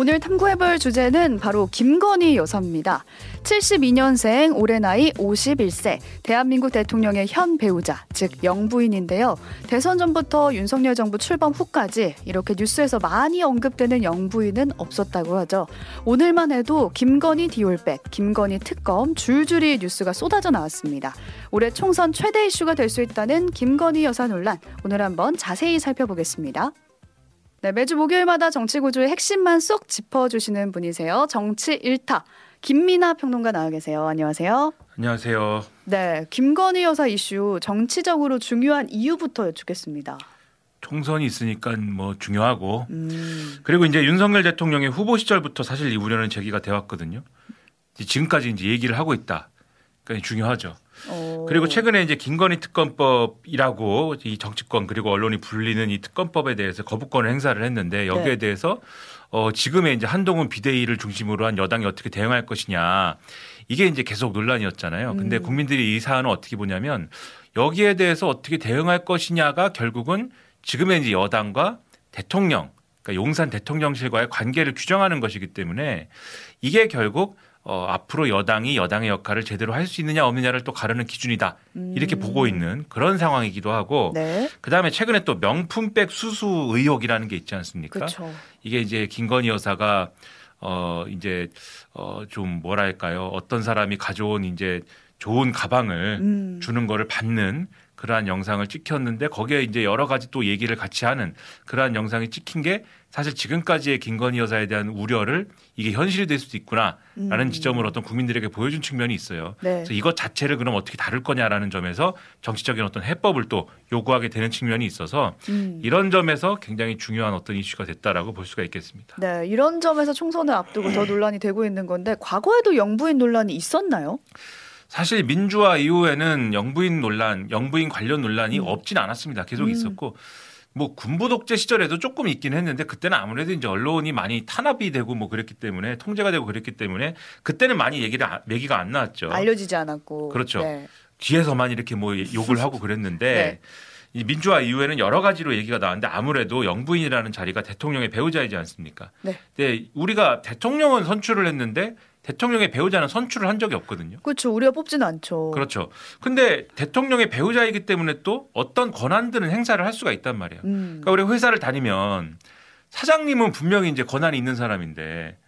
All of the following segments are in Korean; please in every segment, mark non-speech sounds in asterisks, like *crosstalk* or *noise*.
오늘 탐구해볼 주제는 바로 김건희 여사입니다. 72년생, 올해 나이 51세, 대한민국 대통령의 현 배우자, 즉 영부인인데요. 대선 전부터 윤석열 정부 출범 후까지 이렇게 뉴스에서 많이 언급되는 영부인은 없었다고 하죠. 오늘만 해도 김건희 디올백, 김건희 특검 줄줄이 뉴스가 쏟아져 나왔습니다. 올해 총선 최대 이슈가 될 수 있다는 김건희 여사 논란, 오늘 한번 자세히 살펴보겠습니다. 네, 매주 목요일마다 정치 구조의 핵심만 쏙 짚어주시는 분이세요. 정치 일타 김민아 평론가 나와 계세요. 안녕하세요. 안녕하세요. 네, 김건희 여사 이슈 정치적으로 중요한 이유부터 여쭙겠습니다. 총선이 있으니까 뭐 중요하고 음, 그리고 이제 윤석열 대통령의 후보 시절부터 사실 이 우려는 제기가 돼 왔거든요. 지금까지 이제 얘기를 하고 있다. 그러니까 중요하죠. 어, 그리고 최근에 이제 김건희 특검법이라고 이 정치권 그리고 언론이 불리는 이 특검법에 대해서 거부권을 행사를 했는데 여기에 네. 대해서 어 지금의 이제 한동훈 비대위를 중심으로 한 여당이 어떻게 대응할 것이냐 이게 이제 계속 논란이었잖아요. 근데 음. 국민들이 이 사안을 어떻게 보냐면 여기에 대해서 어떻게 대응할 것이냐가 결국은 지금의 이제 여당과 대통령 그러니까 용산 대통령실과의 관계를 규정하는 것이기 때문에 이게 결국 어, 앞으로 여당이 여당의 역할을 제대로 할 수 있느냐 없느냐를 또 가르는 기준이다. 이렇게 음. 보고 있는 그런 상황이기도 하고 네, 그다음에 최근에 또 명품백 수수 의혹이라는 게 있지 않습니까? 그렇죠. 이게 이제 김건희 여사가 어 이제 어좀 뭐랄까요? 어떤 사람이 가져온 이제 좋은 가방을 음, 주는 거를 받는 그러한 영상을 찍혔는데 거기에 이제 여러 가지 또 얘기를 같이 하는 그러한 영상이 찍힌 게 사실 지금까지의 김건희 여사에 대한 우려를 이게 현실이 될 수도 있구나라는 음. 지점을 어떤 국민들에게 보여준 측면이 있어요. 네, 그래서 이것 자체를 그럼 어떻게 다룰 거냐라는 점에서 정치적인 어떤 해법을 또 요구하게 되는 측면이 있어서 음. 이런 점에서 굉장히 중요한 어떤 이슈가 됐다라고 볼 수가 있겠습니다. 네, 이런 점에서 총선을 앞두고 더 논란이 되고 있는 건데 과거에도 영부인 논란이 있었나요? 사실 민주화 이후에는 영부인 논란, 영부인 관련 논란이 음. 없진 않았습니다. 계속 음. 있었고 뭐 군부 독재 시절에도 조금 있긴 했는데 그때는 아무래도 이제 언론이 많이 탄압이 되고 뭐 그랬기 때문에 통제가 되고 그랬기 때문에 그때는 많이 얘기를 안- 얘기가 안 나왔죠. 알려지지 않았고. 그렇죠. 네. 뒤에서만 이렇게 뭐 욕을 하고 그랬는데 *laughs* 네. 이 민주화 이후에는 여러 가지로 얘기가 나왔는데 아무래도 영부인이라는 자리가 대통령의 배우자이지 않습니까? 네. 근데 우리가 대통령은 선출을 했는데 대통령의 배우자는 선출을 한 적이 없거든요. 그렇죠. 우리가 뽑지는 않죠. 그렇죠. 근데 대통령의 배우자이기 때문에 또 어떤 권한들은 행사를 할 수가 있단 말이에요. 음. 그러니까 우리 회사를 다니면 사장님은 분명히 이제 권한이 있는 사람인데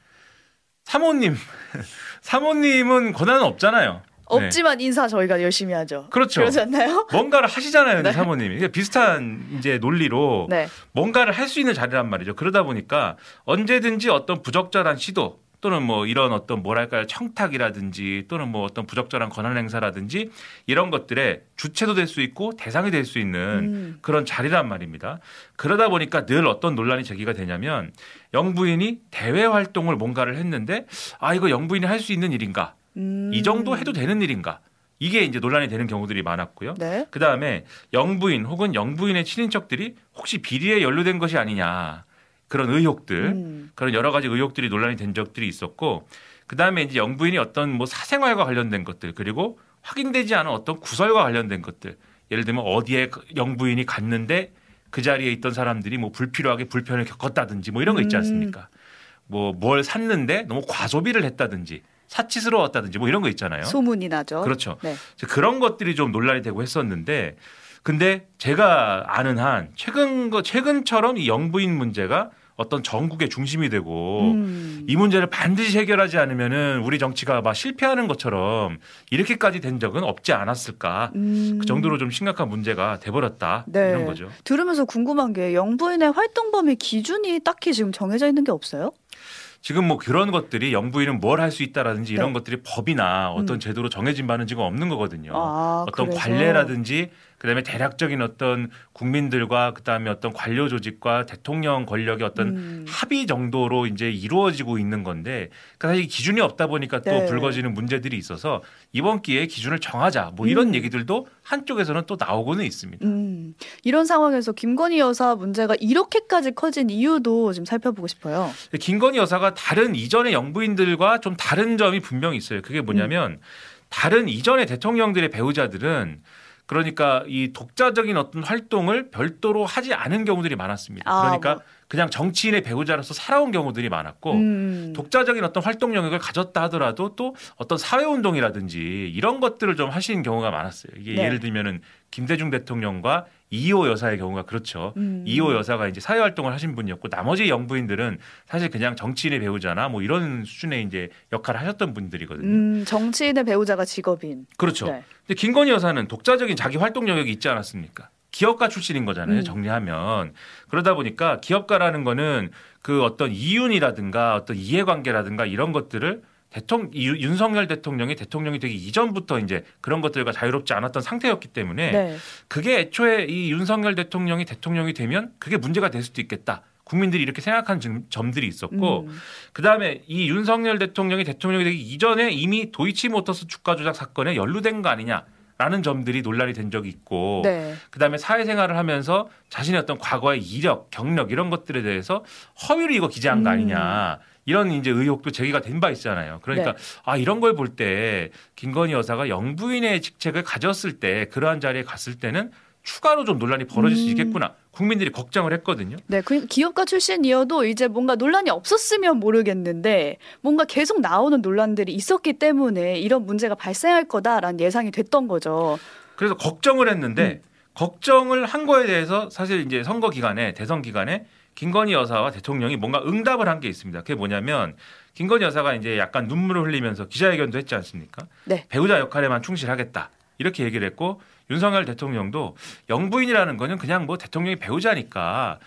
사모님 *laughs* 사모님은 권한은 없잖아요. 네. 없지만 인사 저희가 열심히 하죠. 그렇죠. 그러지 않나요? *laughs* 뭔가를 하시잖아요, 네. 사모님이. 그러니까 비슷한 이제 논리로 네. 뭔가를 할 수 있는 자리란 말이죠. 그러다 보니까 언제든지 어떤 부적절한 시도 또는 뭐 이런 어떤 뭐랄까요 청탁이라든지 또는 뭐 어떤 부적절한 권한 행사라든지 이런 것들의 주체도 될 수 있고 대상이 될 수 있는 음. 그런 자리란 말입니다. 그러다 보니까 늘 어떤 논란이 제기가 되냐면 영부인이 대외 활동을 뭔가를 했는데 아 이거 영부인이 할 수 있는 일인가? 음. 이 정도 해도 되는 일인가? 이게 이제 논란이 되는 경우들이 많았고요. 네. 그 다음에 영부인 혹은 영부인의 친인척들이 혹시 비리에 연루된 것이 아니냐 그런 의혹들 음. 그런 여러 가지 의혹들이 논란이 된 적들이 있었고 그 다음에 이제 영부인이 어떤 뭐 사생활과 관련된 것들 그리고 확인되지 않은 어떤 구설과 관련된 것들 예를 들면 어디에 그 영부인이 갔는데 그 자리에 있던 사람들이 뭐 불필요하게 불편을 겪었다든지 뭐 이런 거 있지 음. 않습니까? 뭐뭘 샀는데 너무 과소비를 했다든지 사치스러웠다든지 뭐 이런 거 있잖아요. 소문이 나죠. 그렇죠. 네. 그런 것들이 좀 논란이 되고 했었는데 근데 제가 아는 한 최근 거 최근처럼 이 영부인 문제가 어떤 전국의 중심이 되고 음. 이 문제를 반드시 해결하지 않으면은 우리 정치가 막 실패하는 것처럼 이렇게까지 된 적은 없지 않았을까 음. 그 정도로 좀 심각한 문제가 돼버렸다 네. 이런 거죠. 들으면서 궁금한 게 영부인의 활동 범위 기준이 딱히 지금 정해져 있는 게 없어요? 지금 뭐 그런 것들이 영부인은 뭘 할 수 있다라든지 이런 네. 것들이 법이나 어떤 음. 제도로 정해진 바는 지금 없는 거거든요. 아, 어떤 그래서. 관례라든지 그다음에 대략적인 어떤 국민들과 그다음에 어떤 관료 조직과 대통령 권력의 어떤 음. 합의 정도로 이제 이루어지고 있는 건데 그러니까 사실 기준이 없다 보니까 또 네. 불거지는 문제들이 있어서 이번 기회에 기준을 정하자 뭐 이런 음. 얘기들도 한쪽에서는 또 나오고는 있습니다. 음, 이런 상황에서 김건희 여사 문제가 이렇게까지 커진 이유도 좀 살펴보고 싶어요. 김건희 여사가 다른 이전의 영부인들과 좀 다른 점이 분명히 있어요. 그게 뭐냐면 다른 이전의 대통령들의 배우자들은 그러니까 이 독자적인 어떤 활동을 별도로 하지 않은 경우들이 많았습니다. 아, 그러니까 뭐. 그냥 정치인의 배우자로서 살아온 경우들이 많았고 음. 독자적인 어떤 활동 영역을 가졌다 하더라도 또 어떤 사회 운동이라든지 이런 것들을 좀 하시는 경우가 많았어요. 이게 네. 예를 들면은 김대중 대통령과 이호 여사의 경우가 그렇죠. 음. 이호 여사가 이제 사회 활동을 하신 분이었고 나머지 영부인들은 사실 그냥 정치인의 배우자나 뭐 이런 수준의 이제 역할을 하셨던 분들이거든요. 음, 정치인의 배우자가 직업인. 그렇죠. 네. 근데 김건희 여사는 독자적인 자기 활동 영역이 있지 않았습니까? 기업가 출신인 거잖아요. 음. 정리하면 그러다 보니까 기업가라는 거는 그 어떤 이윤이라든가 어떤 이해관계라든가 이런 것들을 대통령 윤석열 대통령이 대통령이 되기 이전부터 이제 그런 것들과 자유롭지 않았던 상태였기 때문에 네. 그게 애초에 이 윤석열 대통령이 대통령이 되면 그게 문제가 될 수도 있겠다. 국민들이 이렇게 생각한 점- 점들이 있었고 음. 그다음에 이 윤석열 대통령이 대통령이 되기 이전에 이미 도이치모터스 주가 조작 사건에 연루된 거 아니냐 라는 점들이 논란이 된 적이 있고 네. 그다음에 사회생활을 하면서 자신의 어떤 과거의 이력, 경력 이런 것들에 대해서 허위로 이거 기재한 거 음. 아니냐. 이런 이제 의혹도 제기가 된 바 있잖아요. 그러니까 네. 아 이런 걸 볼 때 김건희 여사가 영부인의 직책을 가졌을 때 그러한 자리에 갔을 때는 추가로 좀 논란이 벌어질 수 음. 있겠구나. 국민들이 걱정을 했거든요. 네, 그 기업가 출신이어도 이제 뭔가 논란이 없었으면 모르겠는데 뭔가 계속 나오는 논란들이 있었기 때문에 이런 문제가 발생할 거다라는 예상이 됐던 거죠. 그래서 걱정을 했는데 음. 걱정을 한 거에 대해서 사실 이제 선거 기간에 대선 기간에 김건희 여사와 대통령이 뭔가 응답을 한 게 있습니다. 그게 뭐냐면 김건희 여사가 이제 약간 눈물을 흘리면서 기자회견도 했지 않습니까? 네. 배우자 역할에만 충실하겠다. 이렇게 얘기를 했고 윤석열 대통령도 영부인이라는 거는 그냥 뭐 대통령이 배우자니까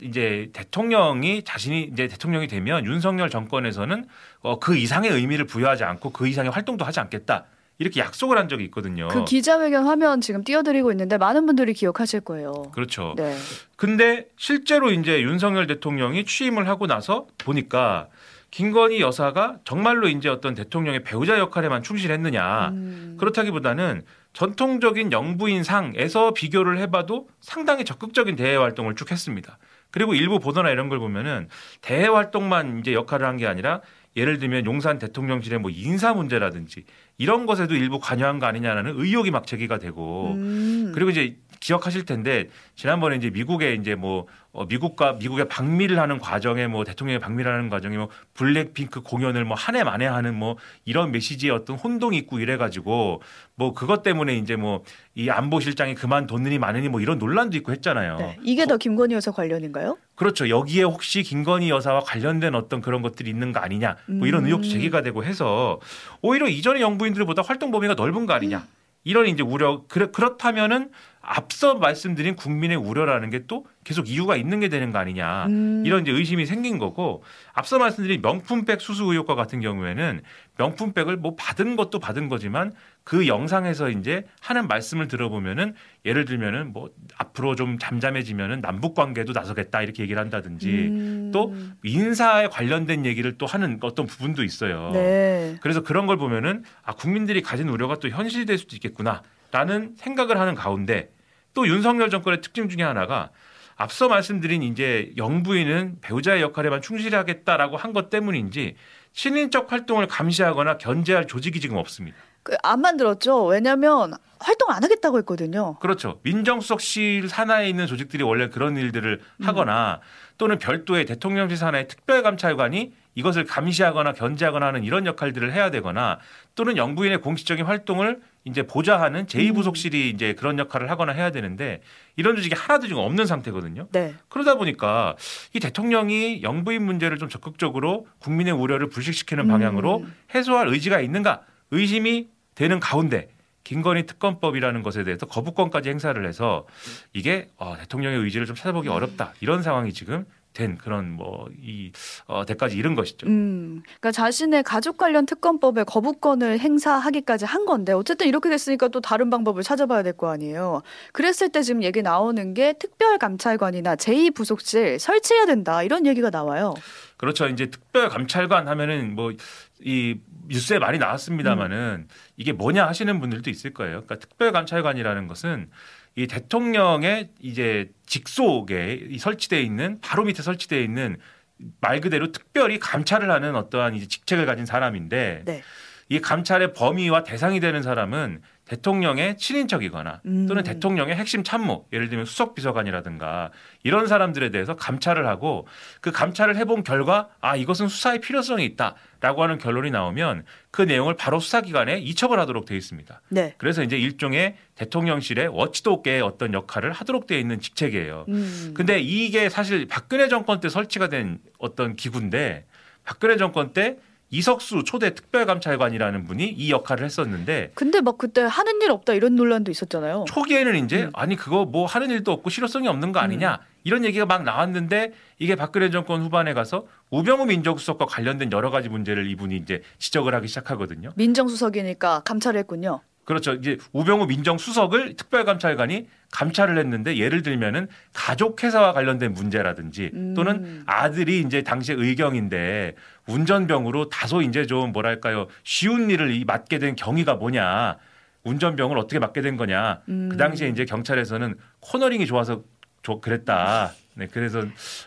이제 대통령이 자신이 이제 대통령이 되면 윤석열 정권에서는 어, 그 이상의 의미를 부여하지 않고 그 이상의 활동도 하지 않겠다. 이렇게 약속을 한 적이 있거든요. 그 기자회견 화면 지금 띄워드리고 있는데 많은 분들이 기억하실 거예요. 그렇죠. 네. 근데 실제로 이제 윤석열 대통령이 취임을 하고 나서 보니까 김건희 여사가 정말로 이제 어떤 대통령의 배우자 역할에만 충실했느냐. 음. 그렇다기보다는 전통적인 영부인 상에서 비교를 해봐도 상당히 적극적인 대외 활동을 쭉 했습니다. 그리고 일부 보도나 이런 걸 보면은 대외 활동만 이제 역할을 한 게 아니라 예를 들면 용산 대통령실의 뭐 인사 문제라든지 이런 것에도 일부 관여한 거 아니냐라는 의혹이 막 제기가 되고 음. 그리고 이제 기억하실 텐데 지난번에 이제 미국에 이제 뭐 어, 미국과 미국에 방미를 하는 과정에 뭐 대통령이 방미를 하는 과정에 뭐 블랙핑크 공연을 뭐 한 해 만에 하는 뭐 이런 메시지의 어떤 혼동이 있고 이래 가지고 뭐 그것 때문에 이제 뭐 이 안보실장이 그만 뒀느니 마느니 뭐 이런 논란도 있고 했잖아요. 네. 이게 더 김건희 여사 관련인가요? 그렇죠. 여기에 혹시 김건희 여사와 관련된 어떤 그런 것들이 있는 거 아니냐. 뭐 이런 음. 의혹도 제기가 되고 해서 오히려 이전의 영부인들보다 활동 범위가 넓은 거 아니냐. 이런 이제 우려. 그렇다면은 앞서 말씀드린 국민의 우려라는 게 또 계속 이유가 있는 게 되는 거 아니냐. 음. 이런 이제 의심이 생긴 거고 앞서 말씀드린 명품백 수수 의혹과 같은 경우에는 명품백을 뭐 받은 것도 받은 거지만 그 영상에서 이제 하는 말씀을 들어보면은 예를 들면은 뭐 앞으로 좀 잠잠해지면은 남북 관계도 나서겠다 이렇게 얘기를 한다든지 음. 또 인사에 관련된 얘기를 또 하는 어떤 부분도 있어요. 네. 그래서 그런 걸 보면은 아 국민들이 가진 우려가 또 현실될 수도 있겠구나 라는 생각을 하는 가운데 또 윤석열 정권의 특징 중에 하나가 앞서 말씀드린 이제 영부인은 배우자의 역할에만 충실하겠다라고 한 것 때문인지 친인척 활동을 감시하거나 견제할 조직이 지금 없습니다. 그 안 만들었죠. 왜냐하면 활동 안 하겠다고 했거든요. 그렇죠. 민정수석실 산하에 있는 조직들이 원래 그런 일들을 음. 하거나 또는 별도의 대통령실 산하의 특별감찰관이 이것을 감시하거나 견제하거나 하는 이런 역할들을 해야 되거나 또는 영부인의 공식적인 활동을 이제 보좌하는 제2부속실이 이제 그런 역할을 하거나 해야 되는데 이런 조직이 하나도 지금 없는 상태거든요. 네. 그러다 보니까 이 대통령이 영부인 문제를 좀 적극적으로 국민의 우려를 불식시키는 방향으로 음. 해소할 의지가 있는가 의심이 되는 가운데 김건희 특검법이라는 것에 대해서 거부권까지 행사를 해서 이게 어, 대통령의 의지를 좀 찾아보기 어렵다 이런 상황이 지금 된 그런 뭐이 어, 대까지 이른 것이죠. 음, 그러니까 자신의 가족 관련 특검법에 거부권을 행사하기까지 한 건데 어쨌든 이렇게 됐으니까 또 다른 방법을 찾아봐야 될 거 아니에요. 그랬을 때 지금 얘기 나오는 게 특별 감찰관이나 제2 부속실 설치해야 된다 이런 얘기가 나와요. 그렇죠. 이제 특별 감찰관 하면은 뭐 이 뉴스에 많이 나왔습니다마는 이게 뭐냐 하시는 분들도 있을 거예요. 그러니까 특별 감찰관이라는 것은 이 대통령의 이제 직속에 이 설치되어 있는 바로 밑에 설치되어 있는 말 그대로 특별히 감찰을 하는 어떠한 이제 직책을 가진 사람인데 네. 이 감찰의 범위와 대상이 되는 사람은 대통령의 친인척이거나 또는 음. 대통령의 핵심 참모, 예를 들면 수석 비서관이라든가 이런 사람들에 대해서 감찰을 하고 그 감찰을 해본 결과 아 이것은 수사의 필요성이 있다라고 하는 결론이 나오면 그 내용을 바로 수사기관에 이첩을 하도록 돼 있습니다. 네. 그래서 이제 일종의 대통령실의 워치독의 어떤 역할을 하도록 되어 있는 직책이에요. 음. 근데 이게 사실 박근혜 정권 때 설치가 된 어떤 기구인데 박근혜 정권 때 이석수 초대 특별감찰관이라는 분이 이 역할을 했었는데 근데 막 그때 하는 일 없다 이런 논란도 있었잖아요. 초기에는 이제 음. 아니 그거 뭐 하는 일도 없고 실효성이 없는 거 아니냐 이런 얘기가 막 나왔는데 이게 박근혜 정권 후반에 가서 우병우 민정수석과 관련된 여러 가지 문제를 이분이 이제 지적을 하기 시작하거든요. 민정수석이니까 감찰을 했군요. 그렇죠. 이제 우병우 민정수석을 특별감찰관이 감찰을 했는데 예를 들면은 가족 회사와 관련된 문제라든지 음. 또는 아들이 이제 당시에 의경인데 운전병으로 다소 이제 좀 뭐랄까요 쉬운 일을 이 맡게 된 경위가 뭐냐 운전병을 어떻게 맡게 된 거냐 음. 그 당시에 이제 경찰에서는 코너링이 좋아서 조- 그랬다. 네, 그래서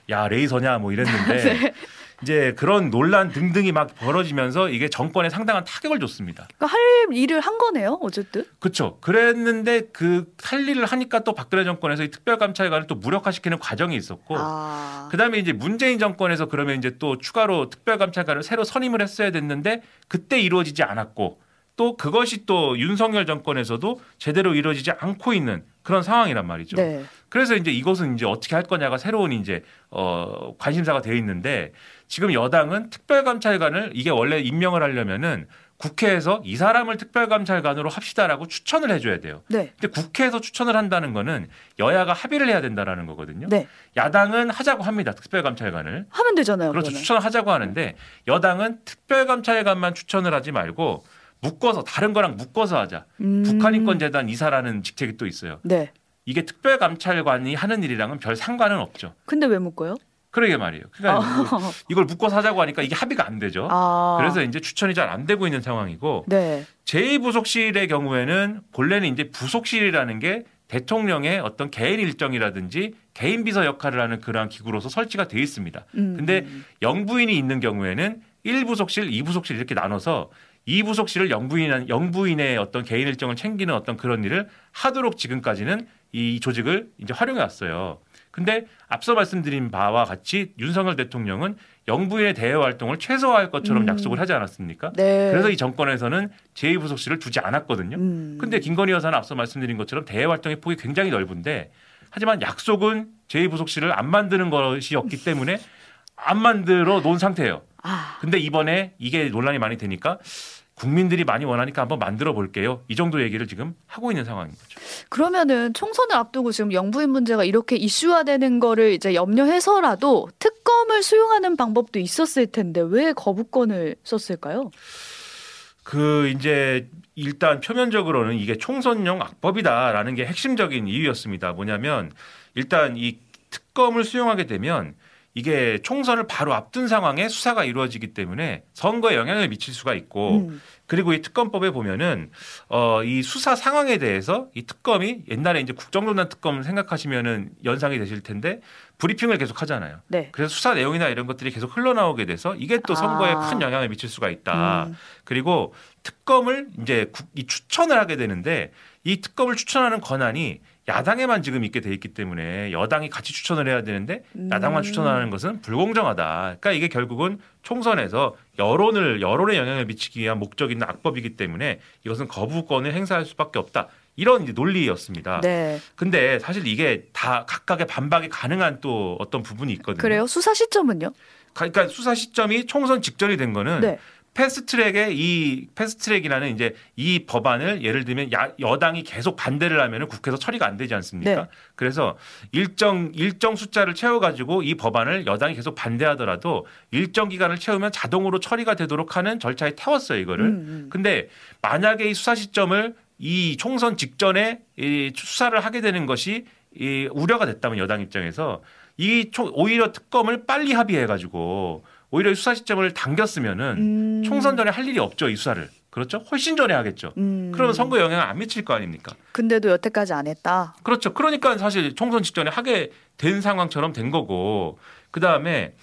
야 레이서냐 뭐 이랬는데 *laughs* 네. 이제 그런 논란 등등이 막 벌어지면서 이게 정권에 상당한 타격을 줬습니다. 그러니까 할 일을 한 거네요. 어쨌든. 그렇죠. 그랬는데 그할 일을 하니까 또 박근혜 정권에서 이 특별감찰관을 또 무력화시키는 과정이 있었고 아. 그다음에 이제 문재인 정권에서 그러면 이제 또 추가로 특별감찰관을 새로 선임을 했어야 됐는데 그때 이루어지지 않았고 또 그것이 또 윤석열 정권에서도 제대로 이루어지지 않고 있는 그런 상황이란 말이죠. 네. 그래서 이제 이것은 이제 어떻게 할 거냐가 새로운 이제 어 관심사가 되어 있는데 지금 여당은 특별감찰관을 이게 원래 임명을 하려면은 국회에서 이 사람을 특별감찰관으로 합시다라고 추천을 해줘야 돼요. 네. 근데 국회에서 추천을 한다는 거는 여야가 합의를 해야 된다라는 거거든요. 네. 야당은 하자고 합니다. 특별감찰관을. 하면 되잖아요. 그렇죠. 그러면. 추천을 하자고 하는데 여당은 특별감찰관만 추천을 하지 말고 묶어서 다른 거랑 묶어서 하자. 음. 북한인권재단 이사라는 직책이 또 있어요. 네. 이게 특별감찰관이 하는 일이랑은 별 상관은 없죠. 근데 왜 묶어요? 그러게 말이에요. 그러니까 아. 이걸 묶어서 하자고 하니까 이게 합의가 안 되죠. 아. 그래서 이제 추천이 잘 안 되고 있는 상황이고 네. 제2부속실의 경우에는 본래는 이제 부속실이라는 게 대통령의 어떤 개인 일정이라든지 개인 비서 역할을 하는 그러한 기구로서 설치가 돼 있습니다. 음. 근데 영부인이 있는 경우에는 1부속실, 2부속실 이렇게 나눠서 2부속실을 영부인 영부인의 어떤 개인 일정을 챙기는 어떤 그런 일을 하도록 지금까지는 이 조직을 이제 활용해 왔어요. 근데 앞서 말씀드린 바와 같이 윤석열 대통령은 영부인의 대외 활동을 최소화할 것처럼 음. 약속을 하지 않았습니까? 네. 그래서 이 정권에서는 제2부속실을 두지 않았거든요. 음. 근데 김건희 여사는 앞서 말씀드린 것처럼 대외 활동의 폭이 굉장히 넓은데 하지만 약속은 제2부속실을 안 만드는 것이었기 때문에 안 만들어 놓은 상태예요. 아. 근데 이번에 이게 논란이 많이 되니까 국민들이 많이 원하니까 한번 만들어 볼게요. 이 정도 얘기를 지금 하고 있는 상황인 거죠. 그러면은 총선을 앞두고 지금 영부인 문제가 이렇게 이슈화되는 거를 이제 염려해서라도 특검을 수용하는 방법도 있었을 텐데 왜 거부권을 썼을까요? 그 이제 일단 표면적으로는 이게 총선용 악법이다라는 게 핵심적인 이유였습니다. 뭐냐면 일단 이 특검을 수용하게 되면 이게 총선을 바로 앞둔 상황에 수사가 이루어지기 때문에 선거에 영향을 미칠 수가 있고 음. 그리고 이 특검법에 보면은 어 이 수사 상황에 대해서 이 특검이 옛날에 이제 국정농단 특검 생각하시면은 연상이 되실 텐데 브리핑을 계속 하잖아요. 네. 그래서 수사 내용이나 이런 것들이 계속 흘러나오게 돼서 이게 또 선거에 아. 큰 영향을 미칠 수가 있다. 음. 그리고 특검을 이제 국- 이 추천을 하게 되는데 이 특검을 추천하는 권한이 야당에만 지금 있게 돼 있기 때문에 여당이 같이 추천을 해야 되는데 야당만 음. 추천하는 것은 불공정하다. 그러니까 이게 결국은 총선에서 여론을 여론에 영향을 미치기 위한 목적이 있는 악법이기 때문에 이것은 거부권을 행사할 수밖에 없다. 이런 논리였습니다. 네. 근데 사실 이게 다 각각의 반박이 가능한 또 어떤 부분이 있거든요. 그래요? 수사 시점은요? 가- 그러니까 수사 시점이 총선 직전이 된 거는 네. 패스트트랙에 이 패스트트랙이라는 이제 이 법안을 예를 들면 야, 여당이 계속 반대를 하면은 국회에서 처리가 안 되지 않습니까? 네. 그래서 일정 일정 숫자를 채워 가지고 이 법안을 여당이 계속 반대하더라도 일정 기간을 채우면 자동으로 처리가 되도록 하는 절차에 태웠어요, 이거를. 음, 음. 근데 만약에 이 수사 시점을 이 총선 직전에 이 수사를 하게 되는 것이 이 우려가 됐다면 여당 입장에서 이 총, 오히려 특검을 빨리 합의해 가지고 오히려 이 수사 시점을 당겼으면은 음. 총선 전에 할 일이 없죠 이 수사를 그렇죠 훨씬 전에 하겠죠 음. 그러면 선거에 영향을 안 미칠 거 아닙니까 근데도 여태까지 안 했다. 그렇죠 그러니까 사실 총선 직전에 하게 된 상황처럼 된 거고 그 다음에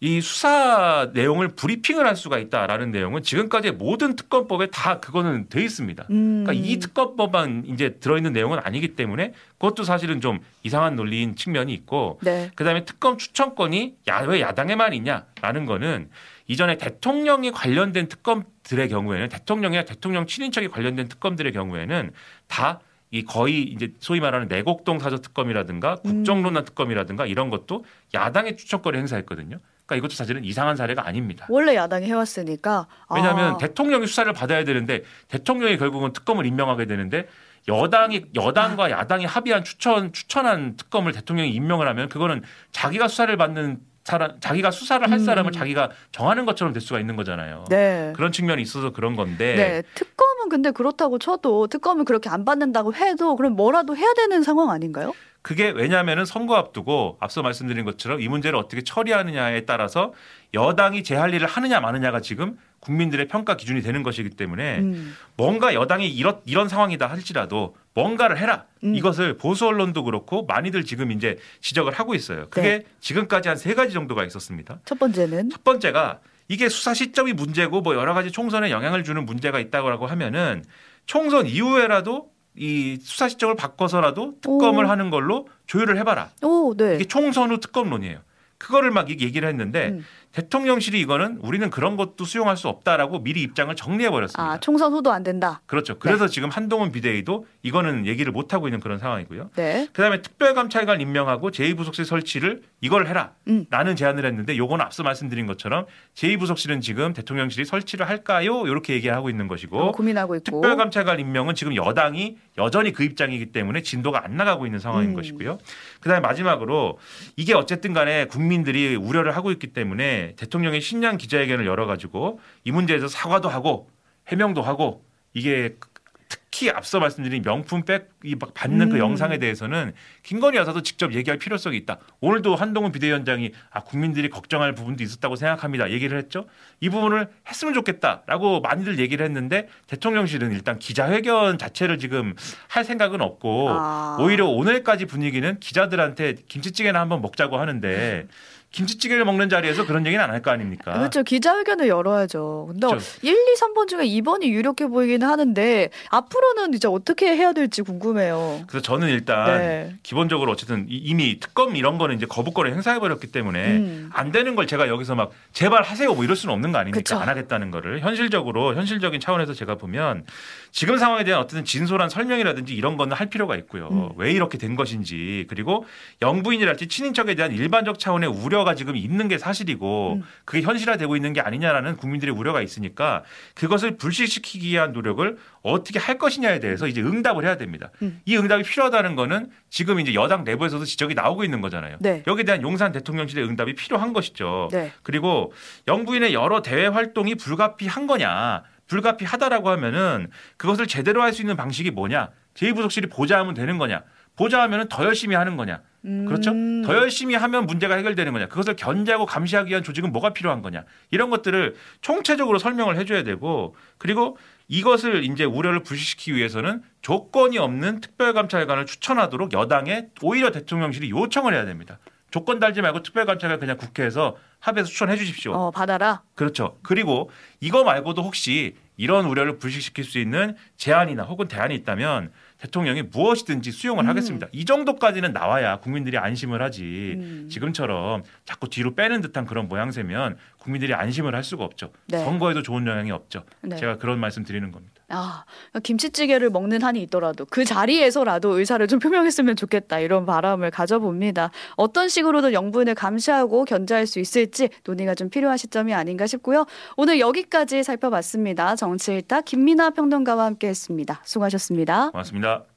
이 수사 내용을 브리핑을 할 수가 있다라는 내용은 지금까지 모든 특검법에 다 그거는 돼 있습니다. 음. 그러니까 이 특검법만 이제 들어있는 내용은 아니기 때문에 그것도 사실은 좀 이상한 논리인 측면이 있고 네. 그다음에 특검 추천권이 야, 왜 야당에만 있냐라는 거는 이전에 대통령이 관련된 특검들의 경우에는 대통령이나 대통령 친인척이 관련된 특검들의 경우에는 다이 거의 이제 소위 말하는 내곡동 사저 특검이라든가 국정론란 특검이라든가 이런 것도 야당의 추천권을 행사했거든요. 그러니까 이것도 사실은 이상한 사례가 아닙니다. 원래 야당이 해왔으니까. 왜냐하면 아. 대통령이 수사를 받아야 되는데 대통령이 결국은 특검을 임명하게 되는데 여당이 여당과 야당이 합의한 추천 추천한 특검을 대통령이 임명을 하면 그거는 자기가 수사를 받는 사람 자기가 수사를 할 음. 사람을 자기가 정하는 것처럼 될 수가 있는 거잖아요. 네. 그런 측면이 있어서 그런 건데 네. 특검 은 근데 그렇다고 쳐도 특검을 그렇게 안 받는다고 해도 그럼 뭐라도 해야 되는 상황 아닌가요? 그게 왜냐하면은 선거 앞두고 앞서 말씀드린 것처럼 이 문제를 어떻게 처리하느냐에 따라서 여당이 제 할 일을 하느냐 마느냐가 지금 국민들의 평가 기준이 되는 것이기 때문에 음. 뭔가 여당이 이런 이런 상황이다 할지라도 뭔가를 해라. 음. 이것을 보수 언론도 그렇고 많이들 지금 이제 지적을 하고 있어요. 그게 네. 지금까지 한 세 가지 정도가 있었습니다. 첫 번째는 첫 번째가 이게 수사 시점이 문제고 뭐 여러 가지 총선에 영향을 주는 문제가 있다고 하면은 총선 이후에라도 이 수사 시점을 바꿔서라도 특검을 오. 하는 걸로 조율을 해봐라. 오, 네. 이게 총선 후 특검론이에요. 그거를 막 얘기를 했는데 음. 대통령실이 이거는 우리는 그런 것도 수용할 수 없다라고 미리 입장을 정리해 버렸습니다. 아, 총선 후도 안 된다. 그렇죠. 그래서 지금 한동훈 비대위도 이거는 얘기를 못 하고 있는 그런 상황이고요. 네. 그다음에 특별감찰관 임명하고 제2부속실 설치를 이걸 해라. 음. 라는 제안을 했는데 요건 앞서 말씀드린 것처럼 제2부속실은 지금 대통령실이 설치를 할까요? 이렇게 얘기를 하고 있는 것이고 어, 고민하고 있고. 특별감찰관 임명은 지금 여당이 여전히 그 입장이기 때문에 진도가 안 나가고 있는 상황인 음. 것이고요. 그다음에 마지막으로 이게 어쨌든 간에 국민들이 우려를 하고 있기 때문에 대통령이 신년 기자회견을 열어가지고 이 문제에서 사과도 하고 해명도 하고 이게 특히 앞서 말씀드린 명품 백이 막 받는 그 음. 영상에 대해서는 김건희 여사도 직접 얘기할 필요성이 있다. 오늘도 한동훈 비대위원장이 아 국민들이 걱정할 부분도 있었다고 생각합니다. 얘기를 했죠. 이 부분을 했으면 좋겠다라고 많이들 얘기를 했는데 대통령실은 일단 기자회견 자체를 지금 할 생각은 없고 아. 오히려 오늘까지 분위기는 기자들한테 김치찌개나 한번 먹자고 하는데 김치찌개를 먹는 자리에서 그런 얘기는 안 할 거 아닙니까? 그렇죠. 기자회견을 열어야죠. 근데 그렇죠. 1, 2, 3번 중에 2번이 유력해 보이긴 하는데 앞으로는 이제 어떻게 해야 될지 궁금해요. 그래서 저는 일단 네. 기본적으로 어쨌든 이- 이미 특검 이런 거는 이제 거부권을 행사해 버렸기 때문에 음. 안 되는 걸 제가 여기서 막 제발 하세요 뭐 이럴 수는 없는 거 아닙니까? 그쵸. 안 하겠다는 거를 현실적으로 현실적인 차원에서 제가 보면 지금 상황에 대한 어떤 진솔한 설명이라든지 이런 거는 할 필요가 있고요. 음. 왜 이렇게 된 것인지 그리고 영부인이랄지 친인척에 대한 일반적 차원의 우려가 지금 있는 게 사실이고 음. 그게 현실화되고 있는 게 아니냐라는 국민들의 우려가 있으니까 그것을 불식시키기 위한 노력을 어떻게 할 것이냐에 대해서 이제 응답을 해야 됩니다. 음. 이 응답이 필요하다는 거는 지금 이제 여당 내부에서도 지적이 나오고 있는 거잖아요. 네. 여기에 대한 용산 대통령실의 응답이 필요한 것이죠. 네. 그리고 영부인의 여러 대외 활동이 불가피한 거냐? 불가피하다라고 하면은 그것을 제대로 할 수 있는 방식이 뭐냐? 제2부속실이 보좌하면 되는 거냐? 보좌하면은 더 열심히 하는 거냐? 그렇죠? 음. 더 열심히 하면 문제가 해결되는 거냐? 그것을 견제하고 감시하기 위한 조직은 뭐가 필요한 거냐? 이런 것들을 총체적으로 설명을 해줘야 되고 그리고 이것을 이제 우려를 불식시키기 위해서는 조건이 없는 특별감찰관을 추천하도록 여당에 오히려 대통령실이 요청을 해야 됩니다. 조건 달지 말고 특별감찰관 그냥 국회에서 합의해서 추천해 주십시오. 어, 받아라. 그렇죠. 그리고 이거 말고도 혹시 이런 우려를 불식시킬 수 있는 제안이나 혹은 대안이 있다면 대통령이 무엇이든지 수용을 음. 하겠습니다. 이 정도까지는 나와야 국민들이 안심을 하지. 음. 지금처럼 자꾸 뒤로 빼는 듯한 그런 모양새면 국민들이 안심을 할 수가 없죠. 네. 선거에도 좋은 영향이 없죠. 네. 제가 그런 말씀 드리는 겁니다. 아, 김치찌개를 먹는 한이 있더라도 그 자리에서라도 의사를 좀 표명했으면 좋겠다 이런 바람을 가져봅니다. 어떤 식으로든 영부인을 감시하고 견제할 수 있을지 논의가 좀 필요한 시점이 아닌가 싶고요. 오늘 여기까지 살펴봤습니다. 정치일타 김민아 평론가와 함께했습니다. 수고하셨습니다. 고맙습니다.